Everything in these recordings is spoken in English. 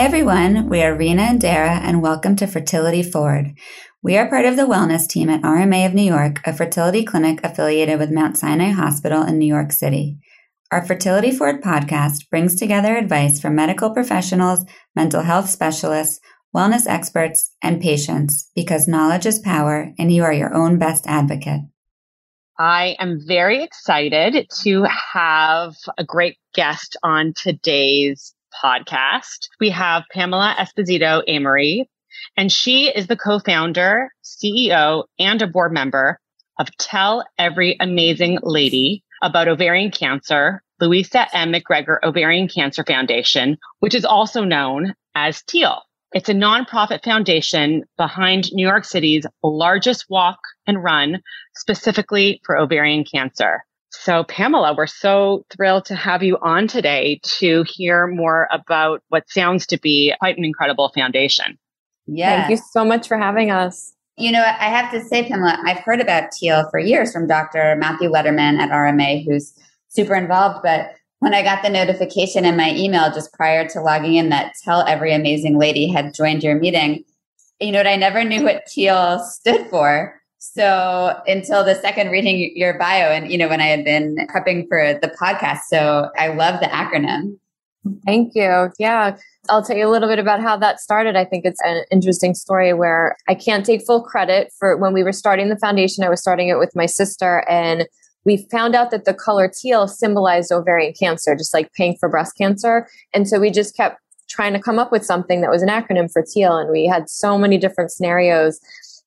Hi, everyone. We are Rena and Dara, and welcome to Fertility Forward. We are part of the wellness team at RMA of New York, a fertility clinic affiliated with Mount Sinai Hospital in New York City. Our Fertility Forward podcast brings together advice from medical professionals, mental health specialists, wellness experts, and patients because knowledge is power and you are your own best advocate. I am very excited to have a great guest on today's podcast. We have Pamela Esposito Amory, and she is the co-founder, CEO, and a board member of Tell Every Amazing Lady about ovarian cancer, Louisa M. McGregor Ovarian Cancer Foundation, which is also known as TEAL. It's a nonprofit foundation behind New York City's largest walk and run specifically for ovarian cancer. So, Pamela, we're so thrilled to have you on today to hear more about what sounds to be quite an incredible foundation. Yeah. Thank you so much for having us. You know, I have to say, Pamela, I've heard about Teal for years from Dr. Matthew Lederman at RMA, who's super involved. But when I got the notification in my email just prior to logging in that Tell Every Amazing Lady had joined your meeting, you know what? I never knew what Teal stood for. So until the second reading your bio and, you know, when I had been prepping for the podcast. So I love the acronym. Thank you. Yeah. I'll tell you a little bit about how that started. I think it's an interesting story where I can't take full credit for when we were starting the foundation. I was starting it with my sister and we found out that the color teal symbolized ovarian cancer, just like pink for breast cancer. And so we just kept trying to come up with something that was an acronym for teal. And we had so many different scenarios.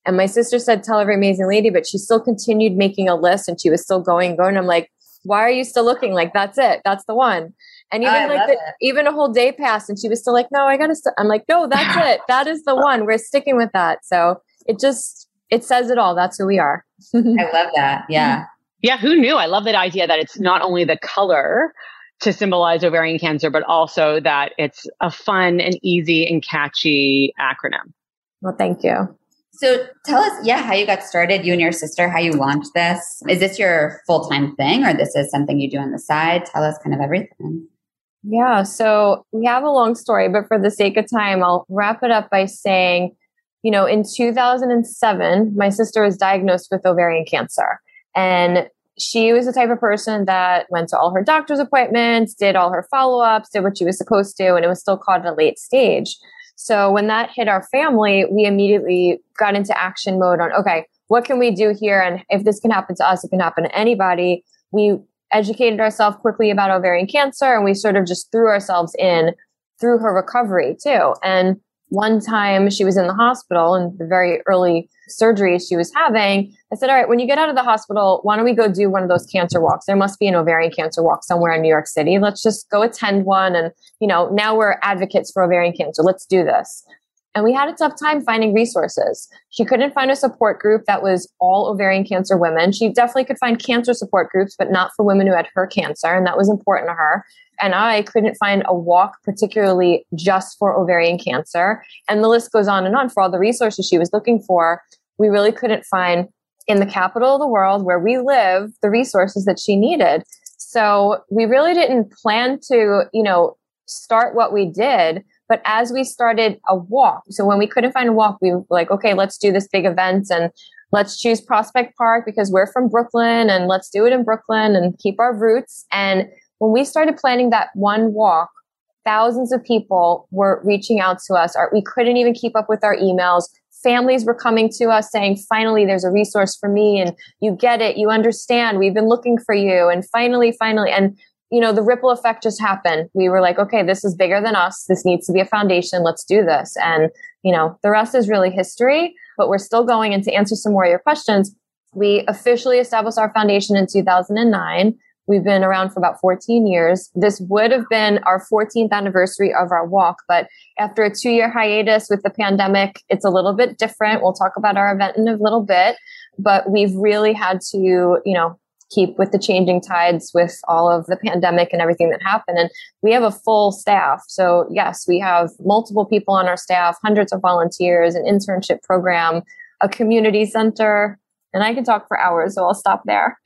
And my sister said, tell every amazing lady, but she still continued making a list and she was still going, going. I'm like, why are you still looking? Like, that's it. That's the one. And even like the, even a whole day passed and she was still like, no, I gotta, st-. I'm like, no, that's it. That is the one. We're sticking with that. So it just, it says it all. That's who we are. I love that. Yeah. Yeah. Who knew? I love that idea that it's not only the color to symbolize ovarian cancer, but also that it's a fun and easy and catchy acronym. Well, thank you. So tell us, yeah, how you got started, you and your sister, how you launched this. Is this your full time thing or this is something you do on the side? Tell us kind of everything. Yeah, so we have a long story, but for the sake of time, I'll wrap it up by saying, you know, in 2007, my sister was diagnosed with ovarian cancer. And she was the type of person that went to all her doctor's appointments, did all her follow ups, did what she was supposed to, and it was still caught at a late stage. So when that hit our family, we immediately got into action mode on, okay, what can we do here? And if this can happen to us, it can happen to anybody. We educated ourselves quickly about ovarian cancer and we sort of just threw ourselves in through her recovery too. And one time she was in the hospital and the very early surgery she was having, I said, All right, when you get out of the hospital, why don't we go do one of those cancer walks? There must be an ovarian cancer walk somewhere in New York City. Let's just go attend one. And, you know, now we're advocates for ovarian cancer. Let's do this. And we had a tough time finding resources. She couldn't find a support group that was all ovarian cancer women. She definitely could find cancer support groups, but not for women who had her cancer. And that was important to her. And I couldn't find a walk particularly just for ovarian cancer. And the list goes on and on for all the resources she was looking for. We really couldn't find in the capital of the world where we live the resources that she needed. So we really didn't plan to, you know, start what we did. But as we started a walk, so when we couldn't find a walk, we were like, okay, let's do this big event and let's choose Prospect Park because we're from Brooklyn and let's do it in Brooklyn and keep our roots. And when we started planning that one walk, thousands of people were reaching out to us. We couldn't even keep up with our emails. Families were coming to us saying, finally, there's a resource for me and you get it. You understand. We've been looking for you. And finally, finally, and you know, the ripple effect just happened. We were like, okay, this is bigger than us. This needs to be a foundation. Let's do this. And, you know, the rest is really history, but we're still going. And to answer some more of your questions, we officially established our foundation in 2009. We've been around for about 14 years. This would have been our 14th anniversary of our walk, but after a two year hiatus with the pandemic, it's a little bit different. We'll talk about our event in a little bit, but we've really had to, you know, keep with the changing tides with all of the pandemic and everything that happened. And we have a full staff. So yes, we have multiple people on our staff, hundreds of volunteers, an internship program, a community center, and I can talk for hours, so I'll stop there.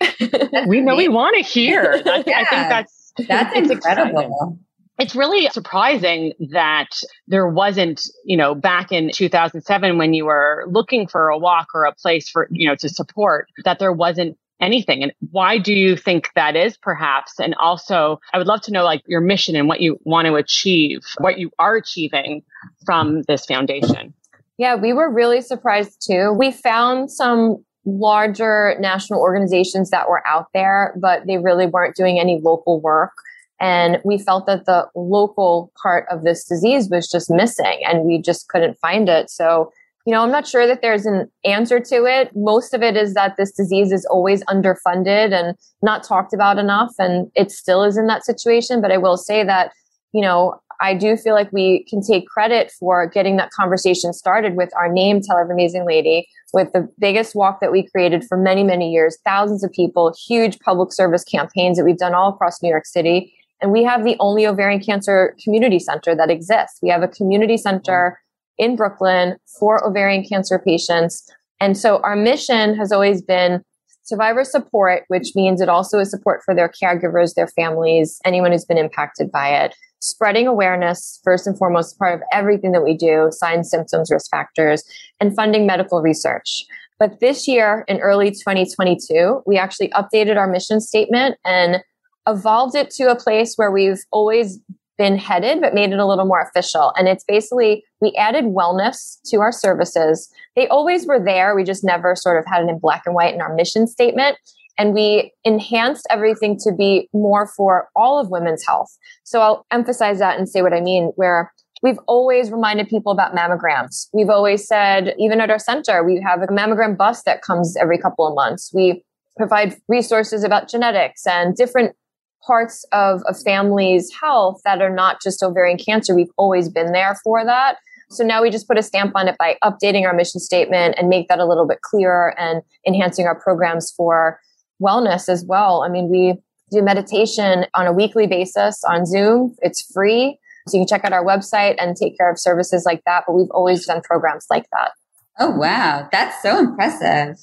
we know we want to hear. That's, yeah. I think that's that's incredible. Exciting. it's really surprising that there wasn't, you know, back in 2007 when you were looking for a walk or a place for, you know, to support that there wasn't anything. And why do you think that is perhaps? And also, I would love to know like your mission and what you want to achieve, what you are achieving from this foundation. Yeah, we were really surprised too. We found some larger national organizations that were out there, but they really weren't doing any local work. And we felt that the local part of this disease was just missing and we just couldn't find it. So, you know, I'm not sure that there's an answer to it. Most of it is that this disease is always underfunded and not talked about enough. And it still is in that situation. But I will say that, you know, I do feel like we can take credit for getting that conversation started with our name, Tell Every Amazing Lady, with the biggest walk that we created for many, many years, thousands of people, huge public service campaigns that we've done all across New York City. And we have the only ovarian cancer community center that exists. We have a community center in Brooklyn for ovarian cancer patients. And so our mission has always been survivor support, which means it also is support for their caregivers, their families, anyone who's been impacted by it. Spreading awareness, first and foremost, part of everything that we do, signs, symptoms, risk factors, and funding medical research. But this year, in early 2022, we actually updated our mission statement and evolved it to a place where we've always been headed, but made it a little more official. And it's basically, we added wellness to our services. They always were there. We just never sort of had it in black and white in our mission statement. And we enhanced everything to be more for all of women's health. So I'll emphasize that and say what I mean, where We've always reminded people about mammograms. We've always said, even at our center, we have a mammogram bus that comes every couple of months. We provide resources about genetics and different parts of a family's health that are not just ovarian cancer. We've always been there for that. So now we just put a stamp on it by updating our mission statement and make that a little bit clearer and enhancing our programs for wellness as well. I mean, we do meditation on a weekly basis on Zoom. It's free. So you can check out our website and take care of services like that. But we've always done programs like that. Oh, wow. That's so impressive.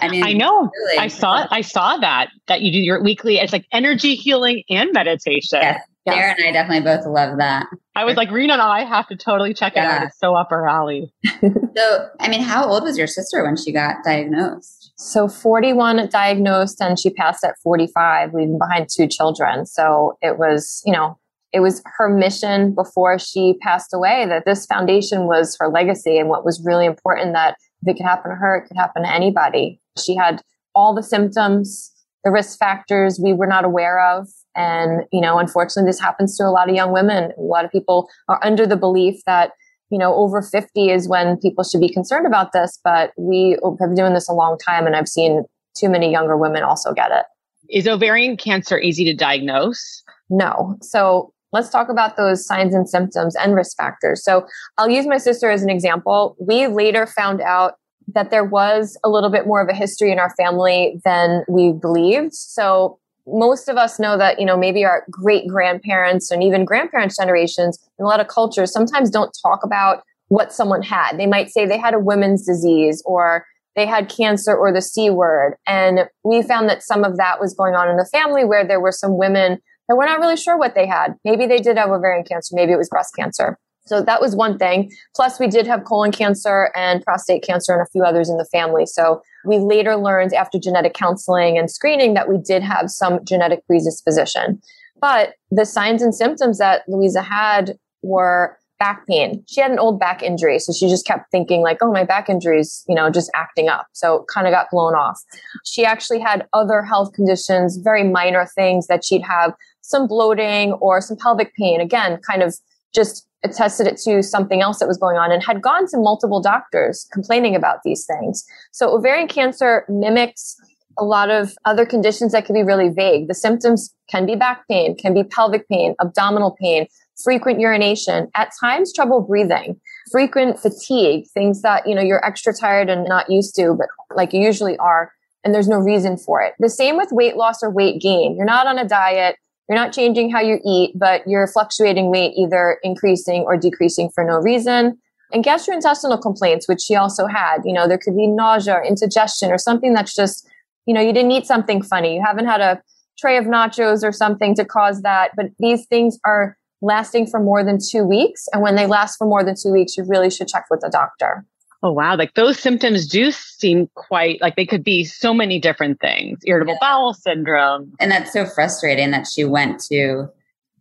I mean, I know. Really. I saw I saw that that you do your weekly. It's like energy healing and meditation. Yes, yes. Dara and I definitely both love that. I was like, Rena and I have to totally check yeah. it out. It's so up our alley. so, I mean, how old was your sister when she got diagnosed? So, 41 diagnosed, and she passed at 45, leaving behind two children. So, it was, you know, it was her mission before she passed away that this foundation was her legacy and what was really important that if it could happen to her, it could happen to anybody. She had all the symptoms, the risk factors we were not aware of. And, you know, unfortunately, this happens to a lot of young women. A lot of people are under the belief that, you know, over 50 is when people should be concerned about this. But we have been doing this a long time, and I've seen too many younger women also get it. Is ovarian cancer easy to diagnose? No. So let's talk about those signs and symptoms and risk factors. So I'll use my sister as an example. We later found out that there was a little bit more of a history in our family than we believed. So most of us know that, you know, maybe our great grandparents and even grandparents' generations in a lot of cultures sometimes don't talk about what someone had. They might say they had a women's disease or they had cancer or the C word. And we found that some of that was going on in the family where there were some women that we're not really sure what they had. Maybe they did have ovarian cancer. Maybe it was breast cancer. So that was one thing. Plus, we did have colon cancer and prostate cancer and a few others in the family. So we later learned after genetic counseling and screening that we did have some genetic predisposition. But the signs and symptoms that Louisa had were back pain. She had an old back injury. So she just kept thinking like, oh, my back injury is, you know, just acting up. So kind of got blown off. She actually had other health conditions, very minor things that she'd have some bloating or some pelvic pain. Again, kind of just attested it to something else that was going on and had gone to multiple doctors complaining about these things. So ovarian cancer mimics a lot of other conditions that can be really vague. The symptoms can be back pain, can be pelvic pain, abdominal pain, frequent urination, at times trouble breathing, frequent fatigue, things that, you know, you're extra tired and not used to, but like you usually are, and there's no reason for it. The same with weight loss or weight gain. You're not on a diet. You're not changing how you eat, but you're fluctuating weight, either increasing or decreasing for no reason. And gastrointestinal complaints, which she also had, you know, there could be nausea or indigestion or something that's just, you know, you didn't eat something funny. You haven't had a tray of nachos or something to cause that. But these things are lasting for more than two weeks. And when they last for more than two weeks, you really should check with the doctor. Oh, wow. Like those symptoms do seem quite like they could be so many different things irritable yeah. bowel syndrome. And that's so frustrating that she went to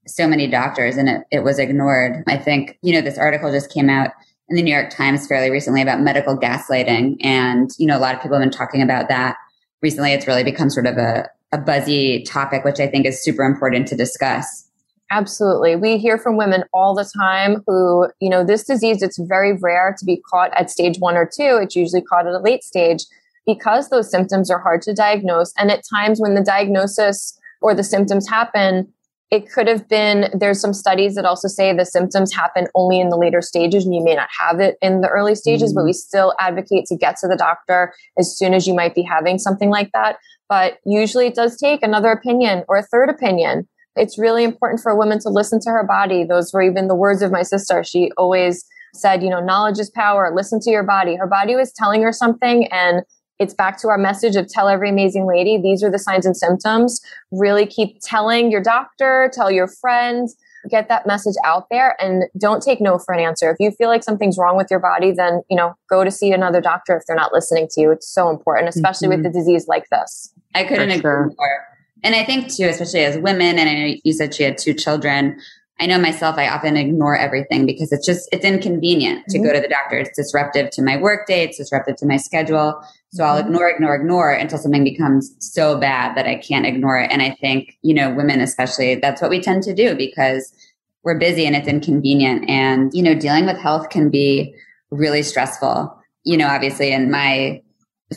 so many doctors and it, it was ignored. I think, you know, this article just came out in the New York Times fairly recently about medical gaslighting. And, you know, a lot of people have been talking about that recently. It's really become sort of a, a buzzy topic, which I think is super important to discuss. Absolutely. We hear from women all the time who, you know, this disease, it's very rare to be caught at stage one or two. It's usually caught at a late stage because those symptoms are hard to diagnose. And at times when the diagnosis or the symptoms happen, it could have been, there's some studies that also say the symptoms happen only in the later stages and you may not have it in the early stages, mm-hmm. but we still advocate to get to the doctor as soon as you might be having something like that. But usually it does take another opinion or a third opinion it's really important for a woman to listen to her body. Those were even the words of my sister. She always said, you know, knowledge is power. Listen to your body. Her body was telling her something and it's back to our message of tell every amazing lady. These are the signs and symptoms. Really keep telling your doctor, tell your friends, get that message out there and don't take no for an answer. If you feel like something's wrong with your body, then, you know, go to see another doctor if they're not listening to you. It's so important, especially mm-hmm. with a disease like this. I couldn't agree more. And I think too, especially as women, and I know you said she had two children. I know myself, I often ignore everything because it's just, it's inconvenient mm-hmm. to go mm-hmm. to the doctor. It's disruptive to my work day. It's disruptive to my schedule. So I'll mm-hmm. ignore, ignore, ignore until something becomes so bad that I can't ignore it. And I think, you know, women especially, that's what we tend to do because we're busy and it's inconvenient. And, you know, dealing with health can be really stressful. You know, obviously in my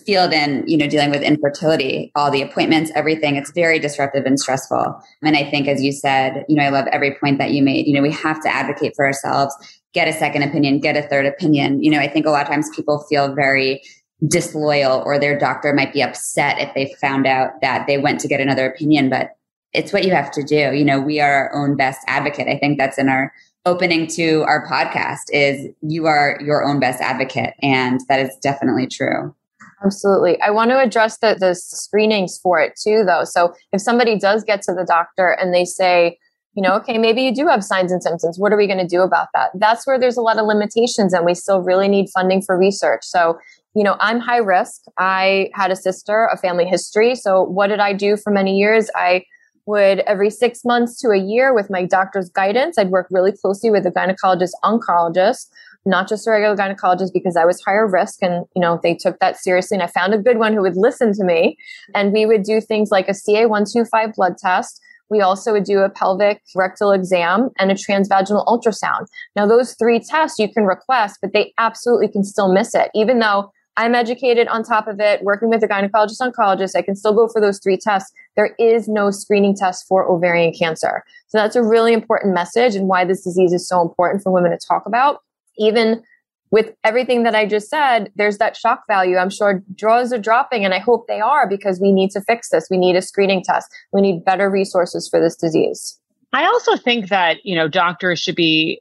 field in you know dealing with infertility all the appointments everything it's very disruptive and stressful. And i think as you said you know i love every point that you made. You know we have to advocate for ourselves get a second opinion get a third opinion. You know i think a lot of times people feel very disloyal or their doctor might be upset if they found out that they went to get another opinion but it's what you have to do. You know we are our own best advocate. I think that's in our opening to our podcast is you are your own best advocate and that is definitely true Absolutely. I want to address the, the screenings for it too, though. So if somebody does get to the doctor and they say, you know, okay, maybe you do have signs and symptoms. What are we going to do about that? That's where there's a lot of limitations and we still really need funding for research. So, you know, I'm high risk. I had a sister, a family history. So what did I do for many years? I would every six months to a year with my doctor's guidance, I'd work really closely with a gynecologist oncologist not just a regular gynecologist because I was higher risk and, you know, they took that seriously. And I found a good one who would listen to me. And we would do things like a CA125 blood test. We also would do a pelvic rectal exam and a transvaginal ultrasound. Now, those three tests you can request, but they absolutely can still miss it. Even though I'm educated on top of it, working with a gynecologist oncologist, I can still go for those three tests. There is no screening test for ovarian cancer. So that's a really important message and why this disease is so important for women to talk about even with everything that I just said, there's that shock value. I'm sure draws are dropping, and I hope they are because we need to fix this. We need a screening test. We need better resources for this disease. I also think that, you know, doctors should be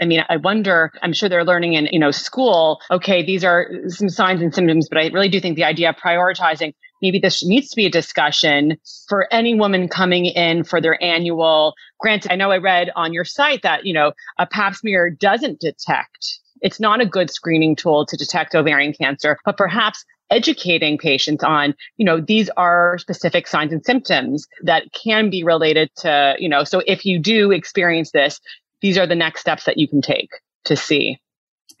I mean, I wonder, I'm sure they're learning in, you know, school, okay, these are some signs and symptoms, but I really do think the idea of prioritizing maybe this needs to be a discussion for any woman coming in for their annual granted i know i read on your site that you know a pap smear doesn't detect it's not a good screening tool to detect ovarian cancer but perhaps educating patients on you know these are specific signs and symptoms that can be related to you know so if you do experience this these are the next steps that you can take to see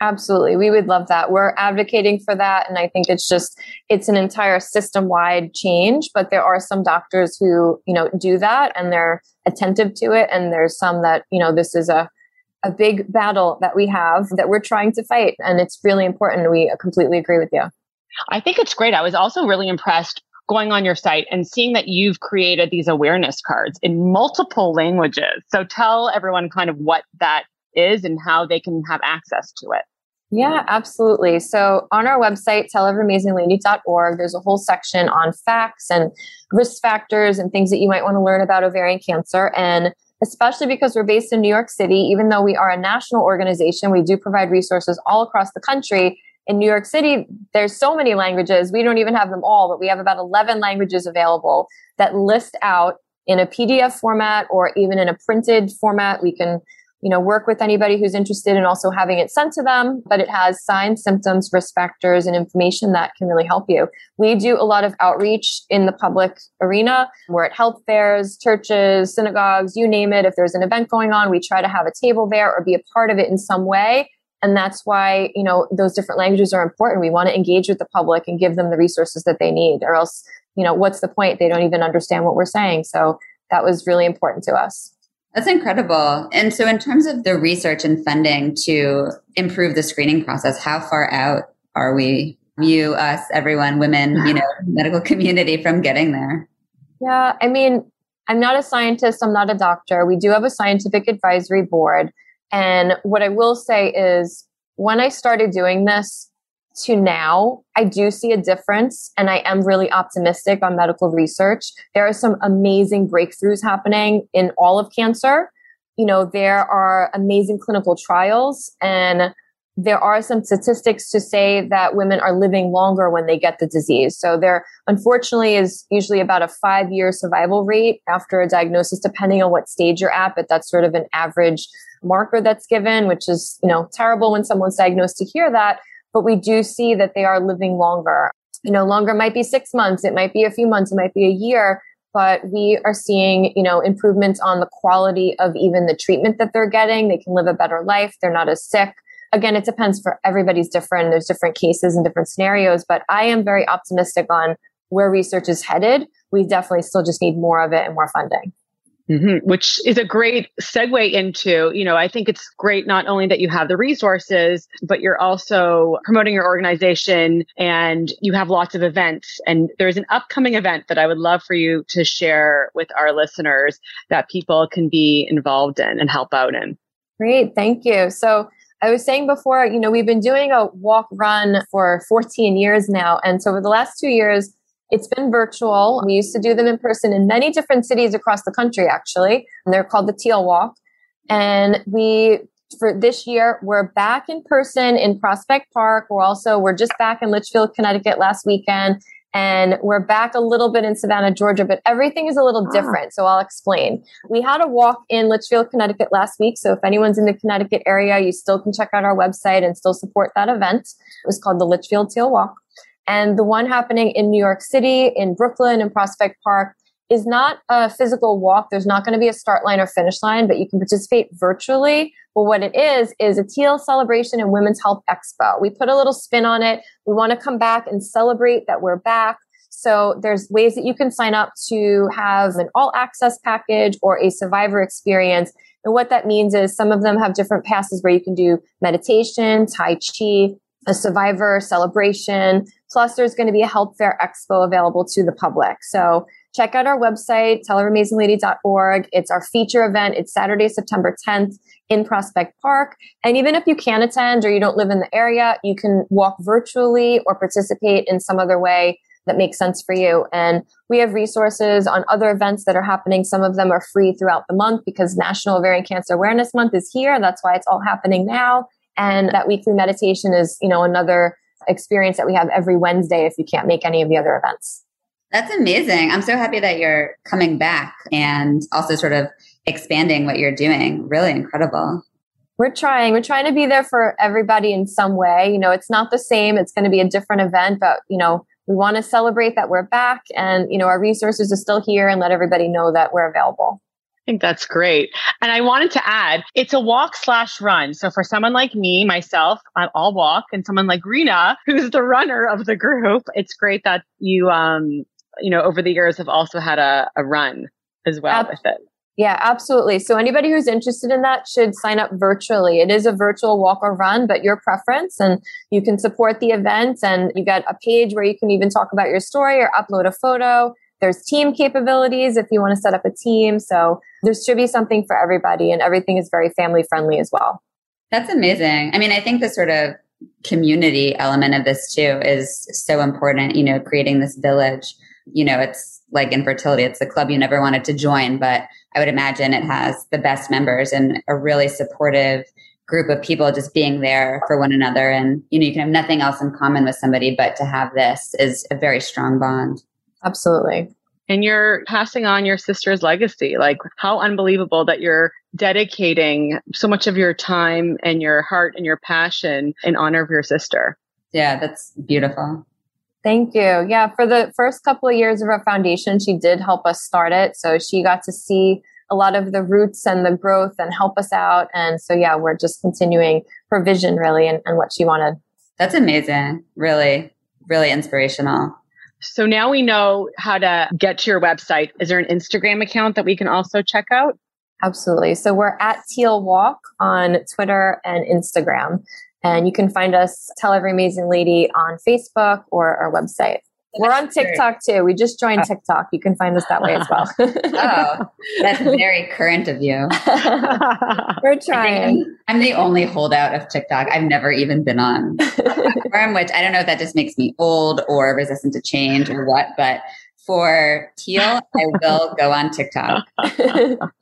Absolutely. We would love that. We're advocating for that. And I think it's just, it's an entire system wide change, but there are some doctors who, you know, do that and they're attentive to it. And there's some that, you know, this is a, a big battle that we have that we're trying to fight. And it's really important. We completely agree with you. I think it's great. I was also really impressed going on your site and seeing that you've created these awareness cards in multiple languages. So tell everyone kind of what that is and how they can have access to it. Yeah, absolutely. So on our website, telleveramazing.org, there's a whole section on facts and risk factors and things that you might want to learn about ovarian cancer. And especially because we're based in New York City, even though we are a national organization, we do provide resources all across the country. In New York City, there's so many languages. We don't even have them all, but we have about 11 languages available that list out in a PDF format or even in a printed format. We can you know, work with anybody who's interested in also having it sent to them, but it has signs, symptoms, risk factors, and information that can really help you. We do a lot of outreach in the public arena. We're at health fairs, churches, synagogues, you name it. If there's an event going on, we try to have a table there or be a part of it in some way. And that's why, you know, those different languages are important. We want to engage with the public and give them the resources that they need, or else, you know, what's the point? They don't even understand what we're saying. So that was really important to us. That's incredible. And so, in terms of the research and funding to improve the screening process, how far out are we, you, us, everyone, women, you know, medical community from getting there? Yeah, I mean, I'm not a scientist, I'm not a doctor. We do have a scientific advisory board. And what I will say is, when I started doing this, to now, I do see a difference and I am really optimistic on medical research. There are some amazing breakthroughs happening in all of cancer. You know, there are amazing clinical trials and there are some statistics to say that women are living longer when they get the disease. So there unfortunately is usually about a five year survival rate after a diagnosis, depending on what stage you're at, but that's sort of an average marker that's given, which is, you know, terrible when someone's diagnosed to hear that but we do see that they are living longer. You know, longer might be six months, it might be a few months, it might be a year, but we are seeing, you know, improvements on the quality of even the treatment that they're getting. They can live a better life. They're not as sick. Again, it depends for everybody's different. There's different cases and different scenarios, but I am very optimistic on where research is headed. We definitely still just need more of it and more funding. Mm-hmm. Which is a great segue into, you know, I think it's great not only that you have the resources, but you're also promoting your organization and you have lots of events. And there's an upcoming event that I would love for you to share with our listeners that people can be involved in and help out in. Great. Thank you. So, I was saying before, you know, we've been doing a walk run for 14 years now. And so, over the last two years, it's been virtual. We used to do them in person in many different cities across the country, actually. And they're called the Teal Walk. And we, for this year, we're back in person in Prospect Park. We're also, we're just back in Litchfield, Connecticut last weekend. And we're back a little bit in Savannah, Georgia, but everything is a little ah. different. So I'll explain. We had a walk in Litchfield, Connecticut last week. So if anyone's in the Connecticut area, you still can check out our website and still support that event. It was called the Litchfield Teal Walk. And the one happening in New York City, in Brooklyn, in Prospect Park is not a physical walk. There's not going to be a start line or finish line, but you can participate virtually. But what it is, is a teal celebration and women's health expo. We put a little spin on it. We want to come back and celebrate that we're back. So there's ways that you can sign up to have an all access package or a survivor experience. And what that means is some of them have different passes where you can do meditation, Tai Chi, a survivor celebration. Plus, there's going to be a health fair expo available to the public. So check out our website, telleveryamazinglady.org. It's our feature event. It's Saturday, September 10th in Prospect Park. And even if you can't attend or you don't live in the area, you can walk virtually or participate in some other way that makes sense for you. And we have resources on other events that are happening. Some of them are free throughout the month because National Ovarian Cancer Awareness Month is here. That's why it's all happening now. And that weekly meditation is, you know, another experience that we have every Wednesday if you can't make any of the other events. That's amazing. I'm so happy that you're coming back and also sort of expanding what you're doing. Really incredible. We're trying. We're trying to be there for everybody in some way. You know, it's not the same. It's going to be a different event, but you know, we want to celebrate that we're back and you know, our resources are still here and let everybody know that we're available think that's great. And I wanted to add, it's a walk slash run. So for someone like me, myself, I'll walk, and someone like Rena, who's the runner of the group, it's great that you, um, you know, over the years have also had a, a run as well Ab- with it. Yeah, absolutely. So anybody who's interested in that should sign up virtually. It is a virtual walk or run, but your preference and you can support the event and you get a page where you can even talk about your story or upload a photo. There's team capabilities if you want to set up a team. So there should be something for everybody and everything is very family friendly as well. That's amazing. I mean, I think the sort of community element of this too is so important, you know, creating this village. You know, it's like infertility, it's the club you never wanted to join, but I would imagine it has the best members and a really supportive group of people just being there for one another. And, you know, you can have nothing else in common with somebody, but to have this is a very strong bond. Absolutely. and you're passing on your sister's legacy. Like how unbelievable that you're dedicating so much of your time and your heart and your passion in honor of your sister. Yeah, that's beautiful. Thank you. Yeah, for the first couple of years of our foundation, she did help us start it. So she got to see a lot of the roots and the growth and help us out. And so, yeah, we're just continuing her vision really and, and what she wanted. That's amazing. Really, really inspirational. So now we know how to get to your website. Is there an Instagram account that we can also check out? Absolutely. So we're at Teal Walk on Twitter and Instagram. And you can find us, Tell Every Amazing Lady, on Facebook or our website. We're on TikTok too. We just joined oh. TikTok. You can find us that way as well. oh, that's very current of you. We're trying. I'm the only holdout of TikTok. I've never even been on platform, which I don't know if that just makes me old or resistant to change or what, but for Teal, I will go on TikTok.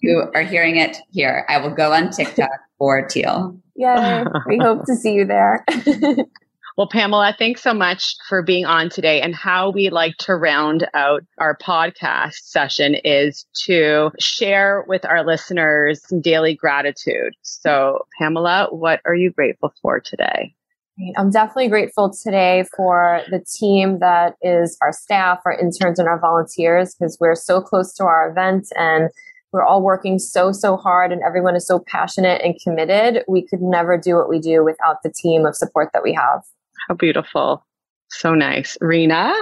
you are hearing it here. I will go on TikTok for Teal. Yeah, we hope to see you there. Well, Pamela, thanks so much for being on today. And how we like to round out our podcast session is to share with our listeners some daily gratitude. So, Pamela, what are you grateful for today? I'm definitely grateful today for the team that is our staff, our interns, and our volunteers because we're so close to our event and we're all working so, so hard and everyone is so passionate and committed. We could never do what we do without the team of support that we have. How beautiful. So nice. Rena?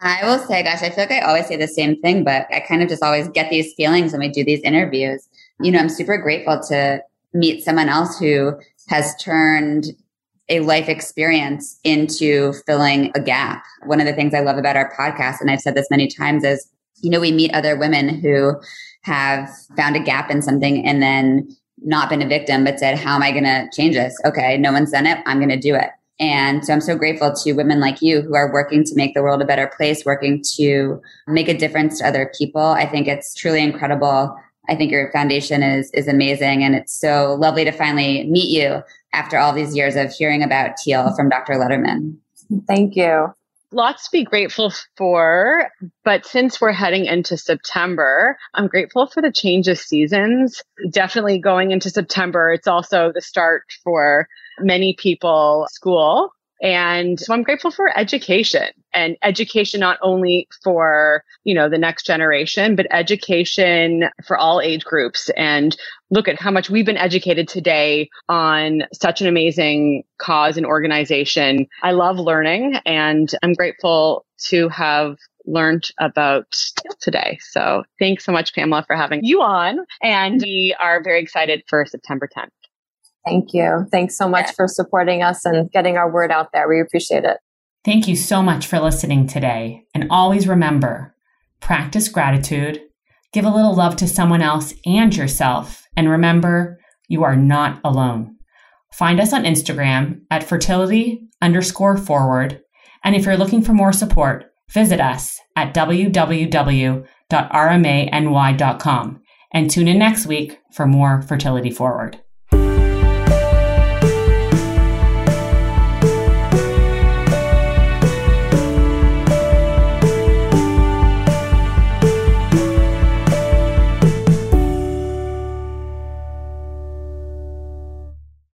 I will say, gosh, I feel like I always say the same thing, but I kind of just always get these feelings when we do these interviews. You know, I'm super grateful to meet someone else who has turned a life experience into filling a gap. One of the things I love about our podcast, and I've said this many times, is, you know, we meet other women who have found a gap in something and then not been a victim, but said, how am I going to change this? Okay, no one's done it. I'm going to do it. And so I'm so grateful to women like you who are working to make the world a better place, working to make a difference to other people. I think it's truly incredible. I think your foundation is is amazing and it's so lovely to finally meet you after all these years of hearing about Teal from Dr. Lederman. Thank you. Lots to be grateful for, but since we're heading into September, I'm grateful for the change of seasons. Definitely going into September, it's also the start for many people school. And so I'm grateful for education and education not only for, you know, the next generation, but education for all age groups. And look at how much we've been educated today on such an amazing cause and organization. I love learning and I'm grateful to have learned about today. So thanks so much, Pamela, for having you on. And we are very excited for September 10th. Thank you. Thanks so much for supporting us and getting our word out there. We appreciate it. Thank you so much for listening today. And always remember practice gratitude, give a little love to someone else and yourself. And remember, you are not alone. Find us on Instagram at fertility underscore forward. And if you're looking for more support, visit us at www.rmany.com and tune in next week for more Fertility Forward.